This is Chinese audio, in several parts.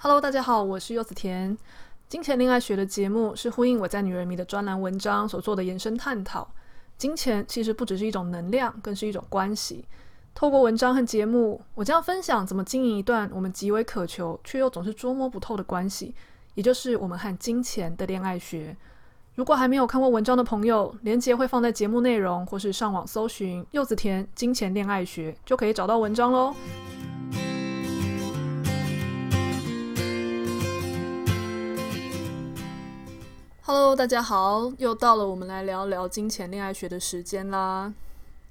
Hello，大家好，我是柚子甜。金钱恋爱学的节目是呼应我在女人迷的专栏文章所做的延伸探讨。金钱其实不只是一种能量，更是一种关系。透过文章和节目，我将分享怎么经营一段我们极为渴求却又总是捉摸不透的关系，也就是我们和金钱的恋爱学。如果还没有看过文章的朋友，连接会放在节目内容，或是上网搜寻“柚子甜金钱恋爱学”，就可以找到文章喽。Hello，大家好，又到了我们来聊聊金钱恋爱学的时间啦。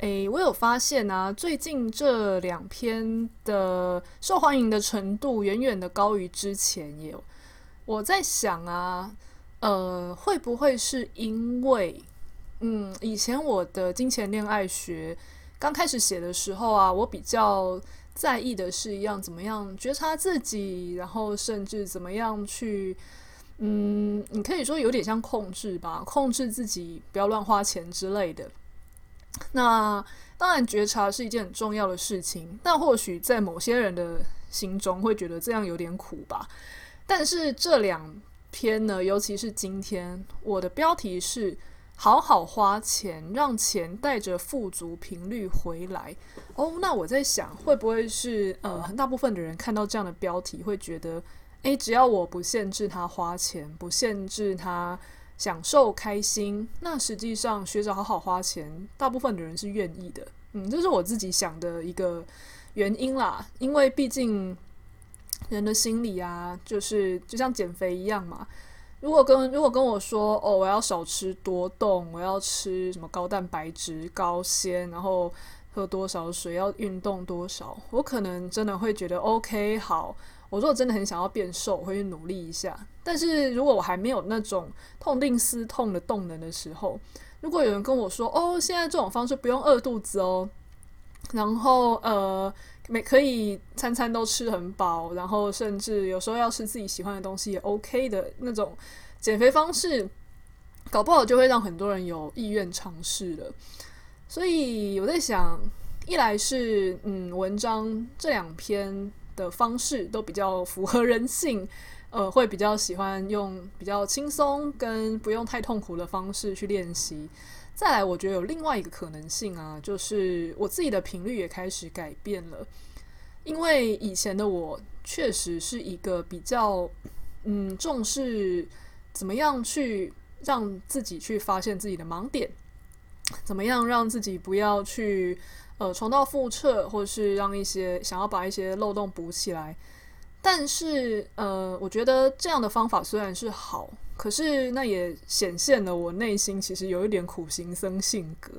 诶，我有发现啊，最近这两篇的受欢迎的程度远远的高于之前也有。我在想啊。呃，会不会是因为，嗯，以前我的金钱恋爱学刚开始写的时候啊，我比较在意的是一样怎么样觉察自己，然后甚至怎么样去，嗯，你可以说有点像控制吧，控制自己不要乱花钱之类的。那当然，觉察是一件很重要的事情，但或许在某些人的心中会觉得这样有点苦吧。但是这两篇呢，尤其是今天，我的标题是“好好花钱，让钱带着富足频率回来”。哦，那我在想，会不会是呃，很大部分的人看到这样的标题，会觉得，诶，只要我不限制他花钱，不限制他享受开心，那实际上学着好好花钱，大部分的人是愿意的。嗯，这是我自己想的一个原因啦，因为毕竟。人的心理啊，就是就像减肥一样嘛。如果跟如果跟我说哦，我要少吃多动，我要吃什么高蛋白质、高纤，然后喝多少水，要运动多少，我可能真的会觉得 OK 好。我如果真的很想要变瘦，我会去努力一下。但是如果我还没有那种痛定思痛的动能的时候，如果有人跟我说哦，现在这种方式不用饿肚子哦，然后呃。每可以餐餐都吃很饱，然后甚至有时候要吃自己喜欢的东西也 OK 的那种减肥方式，搞不好就会让很多人有意愿尝试了。所以我在想，一来是嗯，文章这两篇的方式都比较符合人性，呃，会比较喜欢用比较轻松跟不用太痛苦的方式去练习。再来，我觉得有另外一个可能性啊，就是我自己的频率也开始改变了。因为以前的我确实是一个比较嗯重视怎么样去让自己去发现自己的盲点，怎么样让自己不要去呃重蹈覆辙，或者是让一些想要把一些漏洞补起来。但是呃，我觉得这样的方法虽然是好。可是，那也显现了我内心其实有一点苦行僧性格。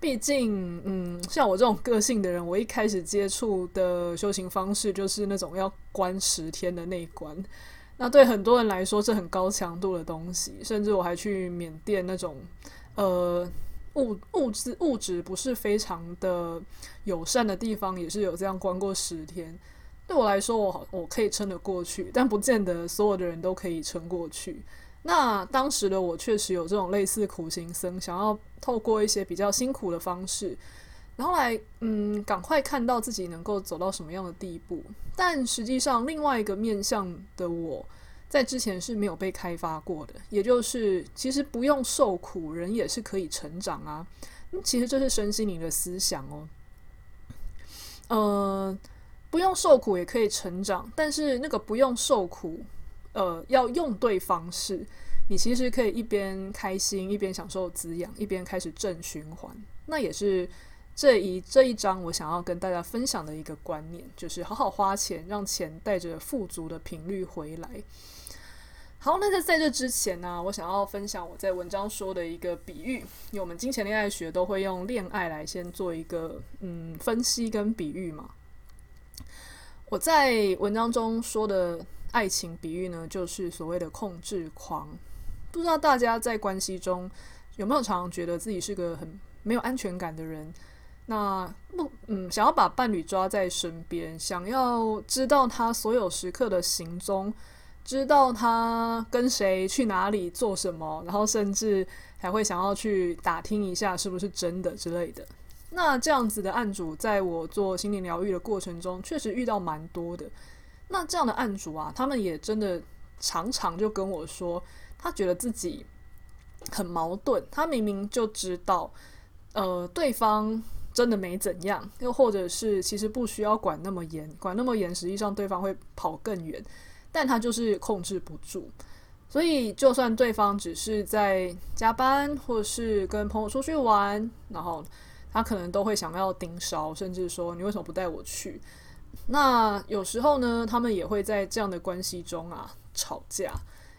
毕竟，嗯，像我这种个性的人，我一开始接触的修行方式就是那种要关十天的内关。那对很多人来说是很高强度的东西，甚至我还去缅甸那种，呃，物物质物质不是非常的友善的地方，也是有这样关过十天。对我来说，我好我可以撑得过去，但不见得所有的人都可以撑过去。那当时的我确实有这种类似苦行僧，想要透过一些比较辛苦的方式，然后来嗯，赶快看到自己能够走到什么样的地步。但实际上，另外一个面向的我在之前是没有被开发过的，也就是其实不用受苦，人也是可以成长啊。其实这是身心灵的思想哦。呃。不用受苦也可以成长，但是那个不用受苦，呃，要用对方式，你其实可以一边开心一边享受滋养，一边开始正循环。那也是这一这一章我想要跟大家分享的一个观念，就是好好花钱，让钱带着富足的频率回来。好，那在在这之前呢，我想要分享我在文章说的一个比喻，因为我们金钱恋爱学都会用恋爱来先做一个嗯分析跟比喻嘛。我在文章中说的爱情比喻呢，就是所谓的控制狂。不知道大家在关系中有没有常常觉得自己是个很没有安全感的人？那不，嗯，想要把伴侣抓在身边，想要知道他所有时刻的行踪，知道他跟谁去哪里做什么，然后甚至还会想要去打听一下是不是真的之类的。那这样子的案主，在我做心灵疗愈的过程中，确实遇到蛮多的。那这样的案主啊，他们也真的常常就跟我说，他觉得自己很矛盾。他明明就知道，呃，对方真的没怎样，又或者是其实不需要管那么严，管那么严，实际上对方会跑更远，但他就是控制不住。所以，就算对方只是在加班，或是跟朋友出去玩，然后他可能都会想要盯梢，甚至说你为什么不带我去？那有时候呢，他们也会在这样的关系中啊吵架，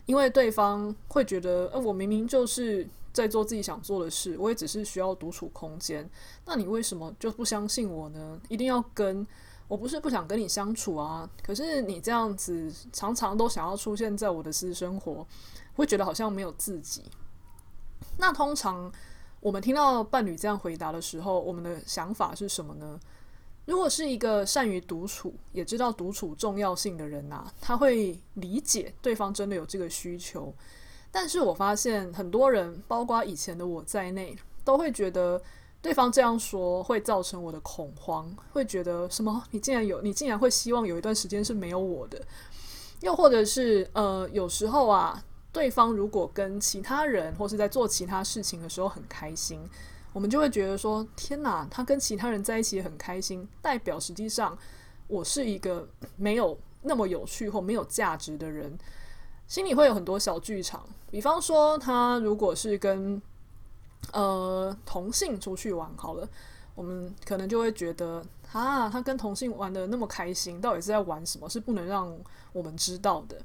因为对方会觉得，呃，我明明就是在做自己想做的事，我也只是需要独处空间，那你为什么就不相信我呢？一定要跟？我不是不想跟你相处啊，可是你这样子常常都想要出现在我的私生活，会觉得好像没有自己。那通常我们听到伴侣这样回答的时候，我们的想法是什么呢？如果是一个善于独处，也知道独处重要性的人啊，他会理解对方真的有这个需求。但是我发现很多人，包括以前的我在内，都会觉得。对方这样说会造成我的恐慌，会觉得什么？你竟然有，你竟然会希望有一段时间是没有我的，又或者是呃，有时候啊，对方如果跟其他人或是在做其他事情的时候很开心，我们就会觉得说：天哪，他跟其他人在一起很开心，代表实际上我是一个没有那么有趣或没有价值的人，心里会有很多小剧场。比方说，他如果是跟呃，同性出去玩好了，我们可能就会觉得啊，他跟同性玩得那么开心，到底是在玩什么？是不能让我们知道的，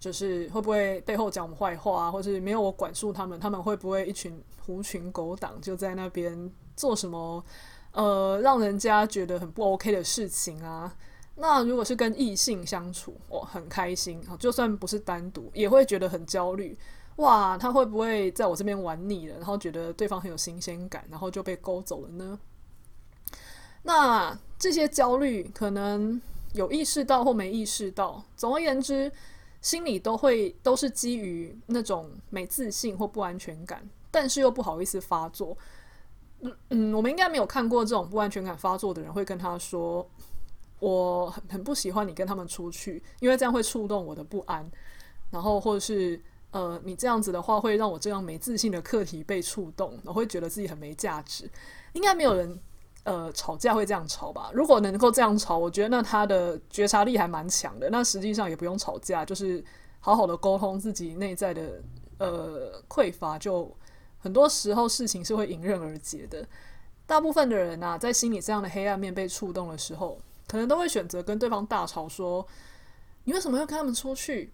就是会不会背后讲我们坏话啊，或是没有我管束他们，他们会不会一群狐群狗党就在那边做什么呃，让人家觉得很不 OK 的事情啊？那如果是跟异性相处，我很开心啊，就算不是单独，也会觉得很焦虑。哇，他会不会在我这边玩腻了，然后觉得对方很有新鲜感，然后就被勾走了呢？那这些焦虑可能有意识到或没意识到，总而言之，心里都会都是基于那种没自信或不安全感，但是又不好意思发作。嗯嗯，我们应该没有看过这种不安全感发作的人会跟他说：“我很很不喜欢你跟他们出去，因为这样会触动我的不安。”然后或者是。呃，你这样子的话会让我这样没自信的课题被触动，我会觉得自己很没价值。应该没有人呃吵架会这样吵吧？如果能够这样吵，我觉得那他的觉察力还蛮强的。那实际上也不用吵架，就是好好的沟通自己内在的呃匮乏，就很多时候事情是会迎刃而解的。大部分的人呐、啊，在心里这样的黑暗面被触动的时候，可能都会选择跟对方大吵说，你为什么要跟他们出去？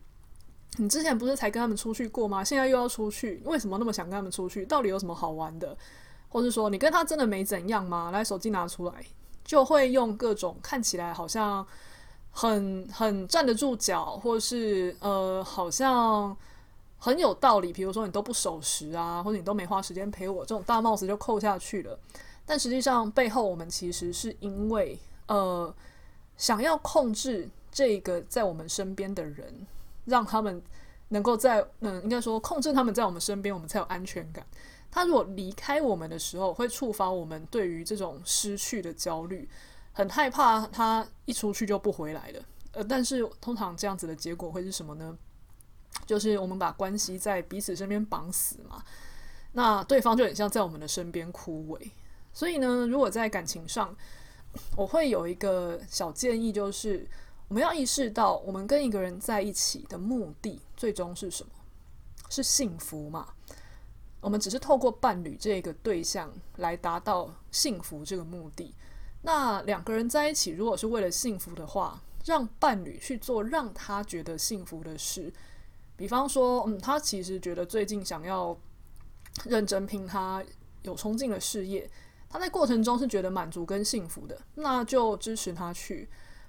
你之前不是才跟他们出去过吗？现在又要出去，为什么那么想跟他们出去？到底有什么好玩的？或是说你跟他真的没怎样吗？来，手机拿出来，就会用各种看起来好像很很站得住脚，或是呃好像很有道理，比如说你都不守时啊，或者你都没花时间陪我，这种大帽子就扣下去了。但实际上背后我们其实是因为呃想要控制这个在我们身边的人。让他们能够在嗯，应该说控制他们在我们身边，我们才有安全感。他如果离开我们的时候，会触发我们对于这种失去的焦虑，很害怕他一出去就不回来了。呃，但是通常这样子的结果会是什么呢？就是我们把关系在彼此身边绑死嘛。那对方就很像在我们的身边枯萎。所以呢，如果在感情上，我会有一个小建议，就是。我们要意识到，我们跟一个人在一起的目的最终是什么？是幸福嘛？我们只是透过伴侣这个对象来达到幸福这个目的。那两个人在一起，如果是为了幸福的话，让伴侣去做让他觉得幸福的事。比方说，嗯，他其实觉得最近想要认真拼他有冲劲的事业，他在过程中是觉得满足跟幸福的，那就支持他去。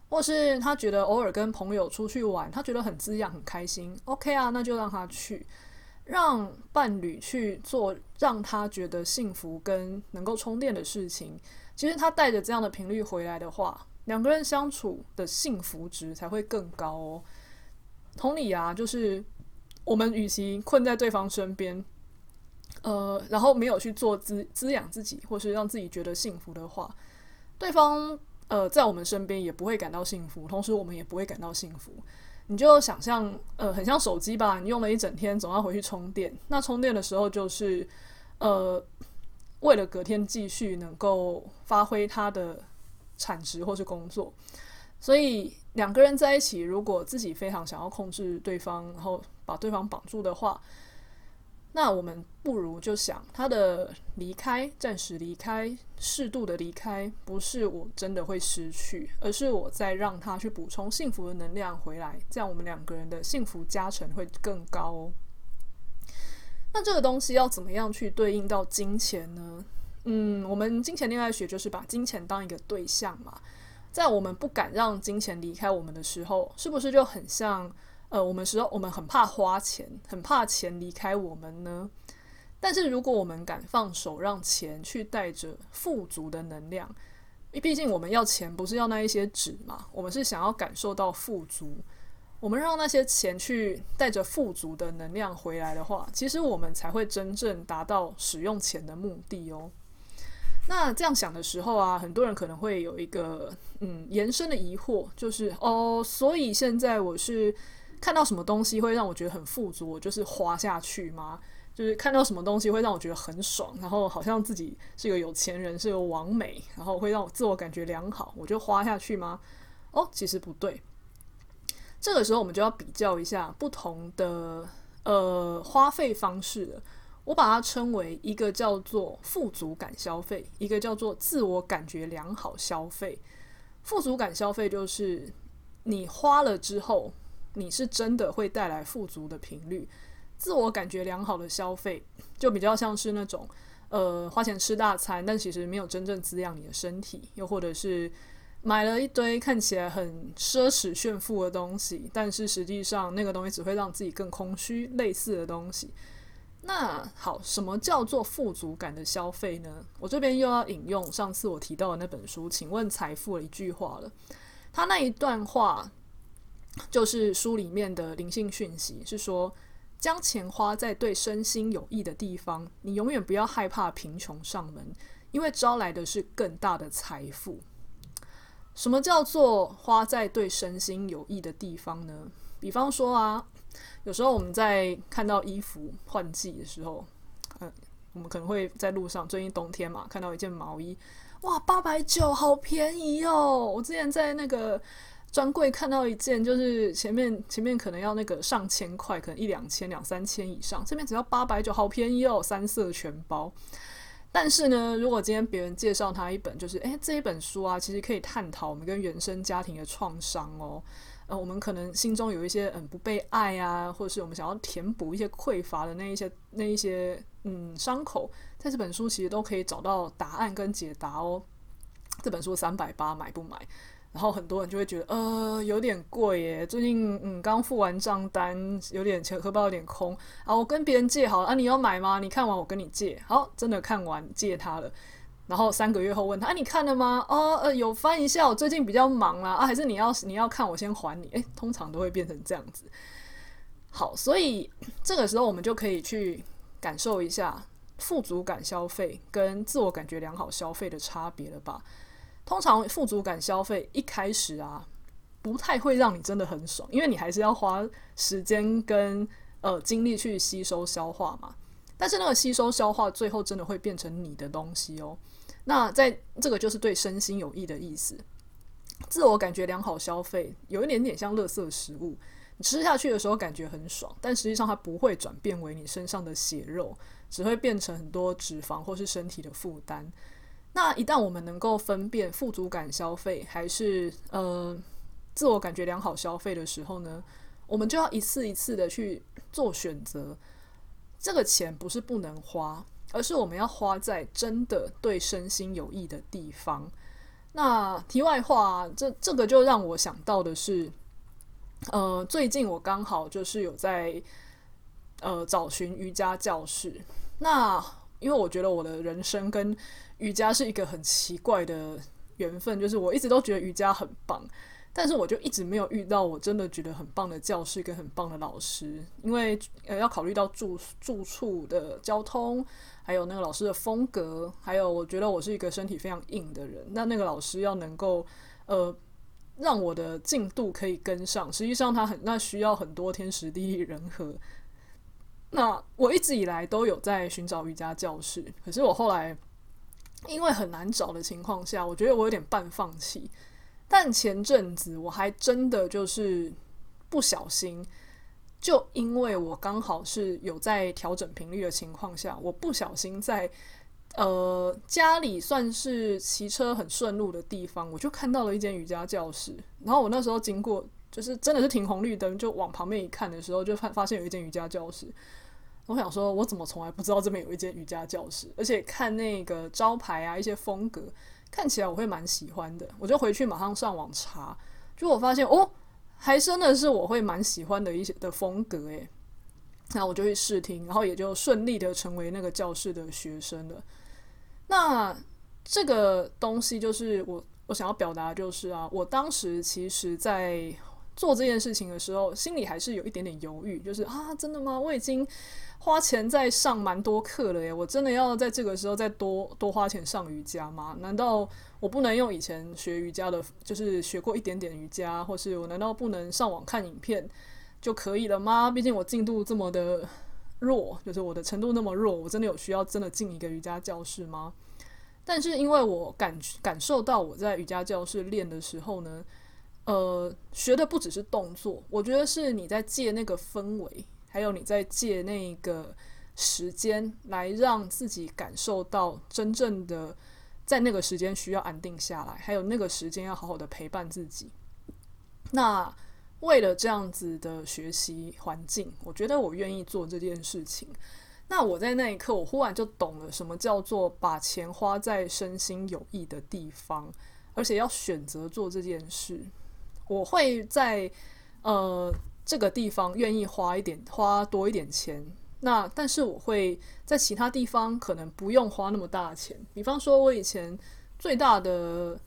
或是他觉得偶尔跟朋友出去玩，他觉得很滋养、很开心。OK 啊，那就让他去，让伴侣去做让他觉得幸福跟能够充电的事情。其实他带着这样的频率回来的话，两个人相处的幸福值才会更高哦。同理啊，就是我们与其困在对方身边，呃，然后没有去做滋滋养自己，或是让自己觉得幸福的话，对方。呃，在我们身边也不会感到幸福，同时我们也不会感到幸福。你就想象，呃，很像手机吧，你用了一整天，总要回去充电。那充电的时候，就是呃，为了隔天继续能够发挥它的产值或是工作。所以两个人在一起，如果自己非常想要控制对方，然后把对方绑住的话，那我们不如就想他的离开，暂时离开，适度的离开，不是我真的会失去，而是我在让他去补充幸福的能量回来，这样我们两个人的幸福加成会更高哦。那这个东西要怎么样去对应到金钱呢？嗯，我们金钱恋爱学就是把金钱当一个对象嘛，在我们不敢让金钱离开我们的时候，是不是就很像？呃，我们时候我们很怕花钱，很怕钱离开我们呢。但是如果我们敢放手，让钱去带着富足的能量，毕竟我们要钱不是要那一些纸嘛，我们是想要感受到富足。我们让那些钱去带着富足的能量回来的话，其实我们才会真正达到使用钱的目的哦。那这样想的时候啊，很多人可能会有一个嗯延伸的疑惑，就是哦，所以现在我是。看到什么东西会让我觉得很富足，我就是花下去吗？就是看到什么东西会让我觉得很爽，然后好像自己是个有钱人，是个王美，然后会让我自我感觉良好，我就花下去吗？哦，其实不对。这个时候我们就要比较一下不同的呃花费方式了。我把它称为一个叫做富足感消费，一个叫做自我感觉良好消费。富足感消费就是你花了之后。你是真的会带来富足的频率，自我感觉良好的消费，就比较像是那种，呃，花钱吃大餐，但其实没有真正滋养你的身体，又或者是买了一堆看起来很奢侈炫富的东西，但是实际上那个东西只会让自己更空虚，类似的东西。那好，什么叫做富足感的消费呢？我这边又要引用上次我提到的那本书《请问财富》的一句话了，他那一段话。就是书里面的灵性讯息是说，将钱花在对身心有益的地方，你永远不要害怕贫穷上门，因为招来的是更大的财富。什么叫做花在对身心有益的地方呢？比方说啊，有时候我们在看到衣服换季的时候，嗯，我们可能会在路上，最近冬天嘛，看到一件毛衣，哇，八百九，好便宜哦！我之前在那个。专柜看到一件，就是前面前面可能要那个上千块，可能一两千、两三千以上，这边只要八百九，好便宜哦，三色全包。但是呢，如果今天别人介绍他一本，就是诶，这一本书啊，其实可以探讨我们跟原生家庭的创伤哦，呃，我们可能心中有一些嗯不被爱啊，或者是我们想要填补一些匮乏的那一些那一些嗯伤口，在这本书其实都可以找到答案跟解答哦。这本书三百八，买不买？然后很多人就会觉得，呃，有点贵耶。最近，嗯，刚付完账单，有点钱，荷包有点空啊。我跟别人借好了啊，你要买吗？你看完我跟你借。好，真的看完借他了。然后三个月后问他，啊，你看了吗？哦，呃，有翻一下。我最近比较忙啦，啊，还是你要你要看我先还你？诶，通常都会变成这样子。好，所以 这个时候我们就可以去感受一下富足感消费跟自我感觉良好消费的差别了吧。通常富足感消费一开始啊，不太会让你真的很爽，因为你还是要花时间跟呃精力去吸收消化嘛。但是那个吸收消化，最后真的会变成你的东西哦。那在这个就是对身心有益的意思。自我感觉良好消费，有一点点像垃圾食物，你吃下去的时候感觉很爽，但实际上它不会转变为你身上的血肉，只会变成很多脂肪或是身体的负担。那一旦我们能够分辨富足感消费还是呃自我感觉良好消费的时候呢，我们就要一次一次的去做选择。这个钱不是不能花，而是我们要花在真的对身心有益的地方。那题外话，这这个就让我想到的是，呃，最近我刚好就是有在呃找寻瑜伽教室。那因为我觉得我的人生跟瑜伽是一个很奇怪的缘分，就是我一直都觉得瑜伽很棒，但是我就一直没有遇到我真的觉得很棒的教室跟很棒的老师，因为呃要考虑到住住处的交通，还有那个老师的风格，还有我觉得我是一个身体非常硬的人，那那个老师要能够呃让我的进度可以跟上，实际上他很那需要很多天时地利人和。那我一直以来都有在寻找瑜伽教室，可是我后来因为很难找的情况下，我觉得我有点半放弃。但前阵子我还真的就是不小心，就因为我刚好是有在调整频率的情况下，我不小心在呃家里算是骑车很顺路的地方，我就看到了一间瑜伽教室。然后我那时候经过，就是真的是停红绿灯，就往旁边一看的时候，就发发现有一间瑜伽教室。我想说，我怎么从来不知道这边有一间瑜伽教室？而且看那个招牌啊，一些风格。看起来我会蛮喜欢的，我就回去马上上网查，就我发现哦，还真的是我会蛮喜欢的一些的风格诶。那我就去试听，然后也就顺利的成为那个教室的学生了。那这个东西就是我我想要表达就是啊，我当时其实在做这件事情的时候，心里还是有一点点犹豫，就是啊，真的吗？我已经。花钱在上蛮多课了耶，我真的要在这个时候再多多花钱上瑜伽吗？难道我不能用以前学瑜伽的，就是学过一点点瑜伽，或是我难道不能上网看影片就可以了吗？毕竟我进度这么的弱，就是我的程度那么弱，我真的有需要真的进一个瑜伽教室吗？但是因为我感感受到我在瑜伽教室练的时候呢，呃，学的不只是动作，我觉得是你在借那个氛围。还有你在借那个时间来让自己感受到真正的在那个时间需要安定下来，还有那个时间要好好的陪伴自己。那为了这样子的学习环境，我觉得我愿意做这件事情。那我在那一刻，我忽然就懂了什么叫做把钱花在身心有益的地方，而且要选择做这件事。我会在呃。这个地方愿意花一点，花多一点钱，那但是我会在其他地方可能不用花那么大钱。比方说，我以前最大的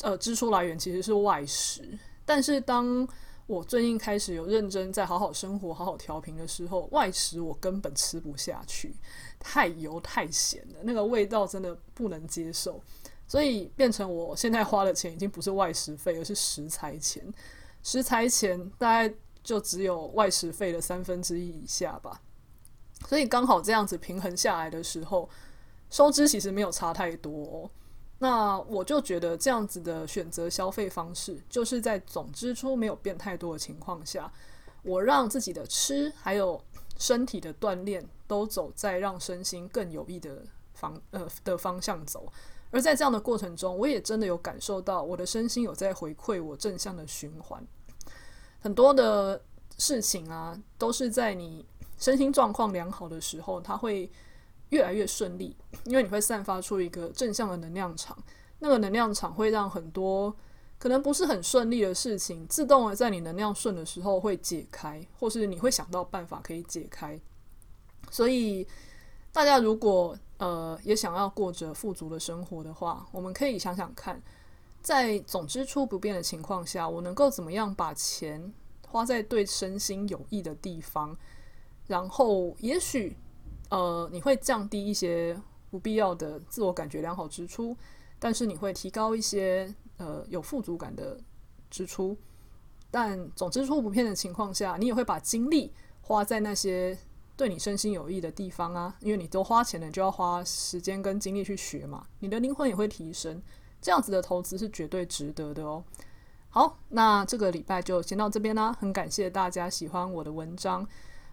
呃支出来源其实是外食，但是当我最近开始有认真在好好生活、好好调频的时候，外食我根本吃不下去，太油太咸了，那个味道真的不能接受，所以变成我现在花的钱已经不是外食费，而是食材钱，食材钱大概。就只有外食费的三分之一以下吧，所以刚好这样子平衡下来的时候，收支其实没有差太多。那我就觉得这样子的选择消费方式，就是在总支出没有变太多的情况下，我让自己的吃还有身体的锻炼都走在让身心更有益的方呃的方向走。而在这样的过程中，我也真的有感受到我的身心有在回馈我正向的循环。很多的事情啊，都是在你身心状况良好的时候，它会越来越顺利，因为你会散发出一个正向的能量场。那个能量场会让很多可能不是很顺利的事情，自动的在你能量顺的时候会解开，或是你会想到办法可以解开。所以，大家如果呃也想要过着富足的生活的话，我们可以想想看。在总支出不变的情况下，我能够怎么样把钱花在对身心有益的地方？然后，也许呃，你会降低一些不必要的自我感觉良好支出，但是你会提高一些呃有富足感的支出。但总支出不变的情况下，你也会把精力花在那些对你身心有益的地方啊，因为你都花钱了，就要花时间跟精力去学嘛，你的灵魂也会提升。这样子的投资是绝对值得的哦。好，那这个礼拜就先到这边啦。很感谢大家喜欢我的文章。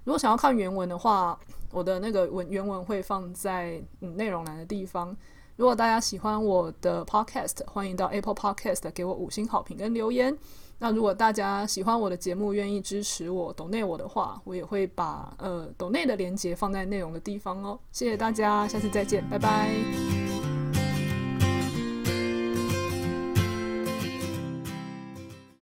如果想要看原文的话，我的那个文原文会放在嗯内容栏的地方。如果大家喜欢我的 Podcast，欢迎到 Apple Podcast 给我五星好评跟留言。那如果大家喜欢我的节目，愿意支持我、抖内我的话，我也会把呃抖内的链接放在内容的地方哦。谢谢大家，下次再见，拜拜。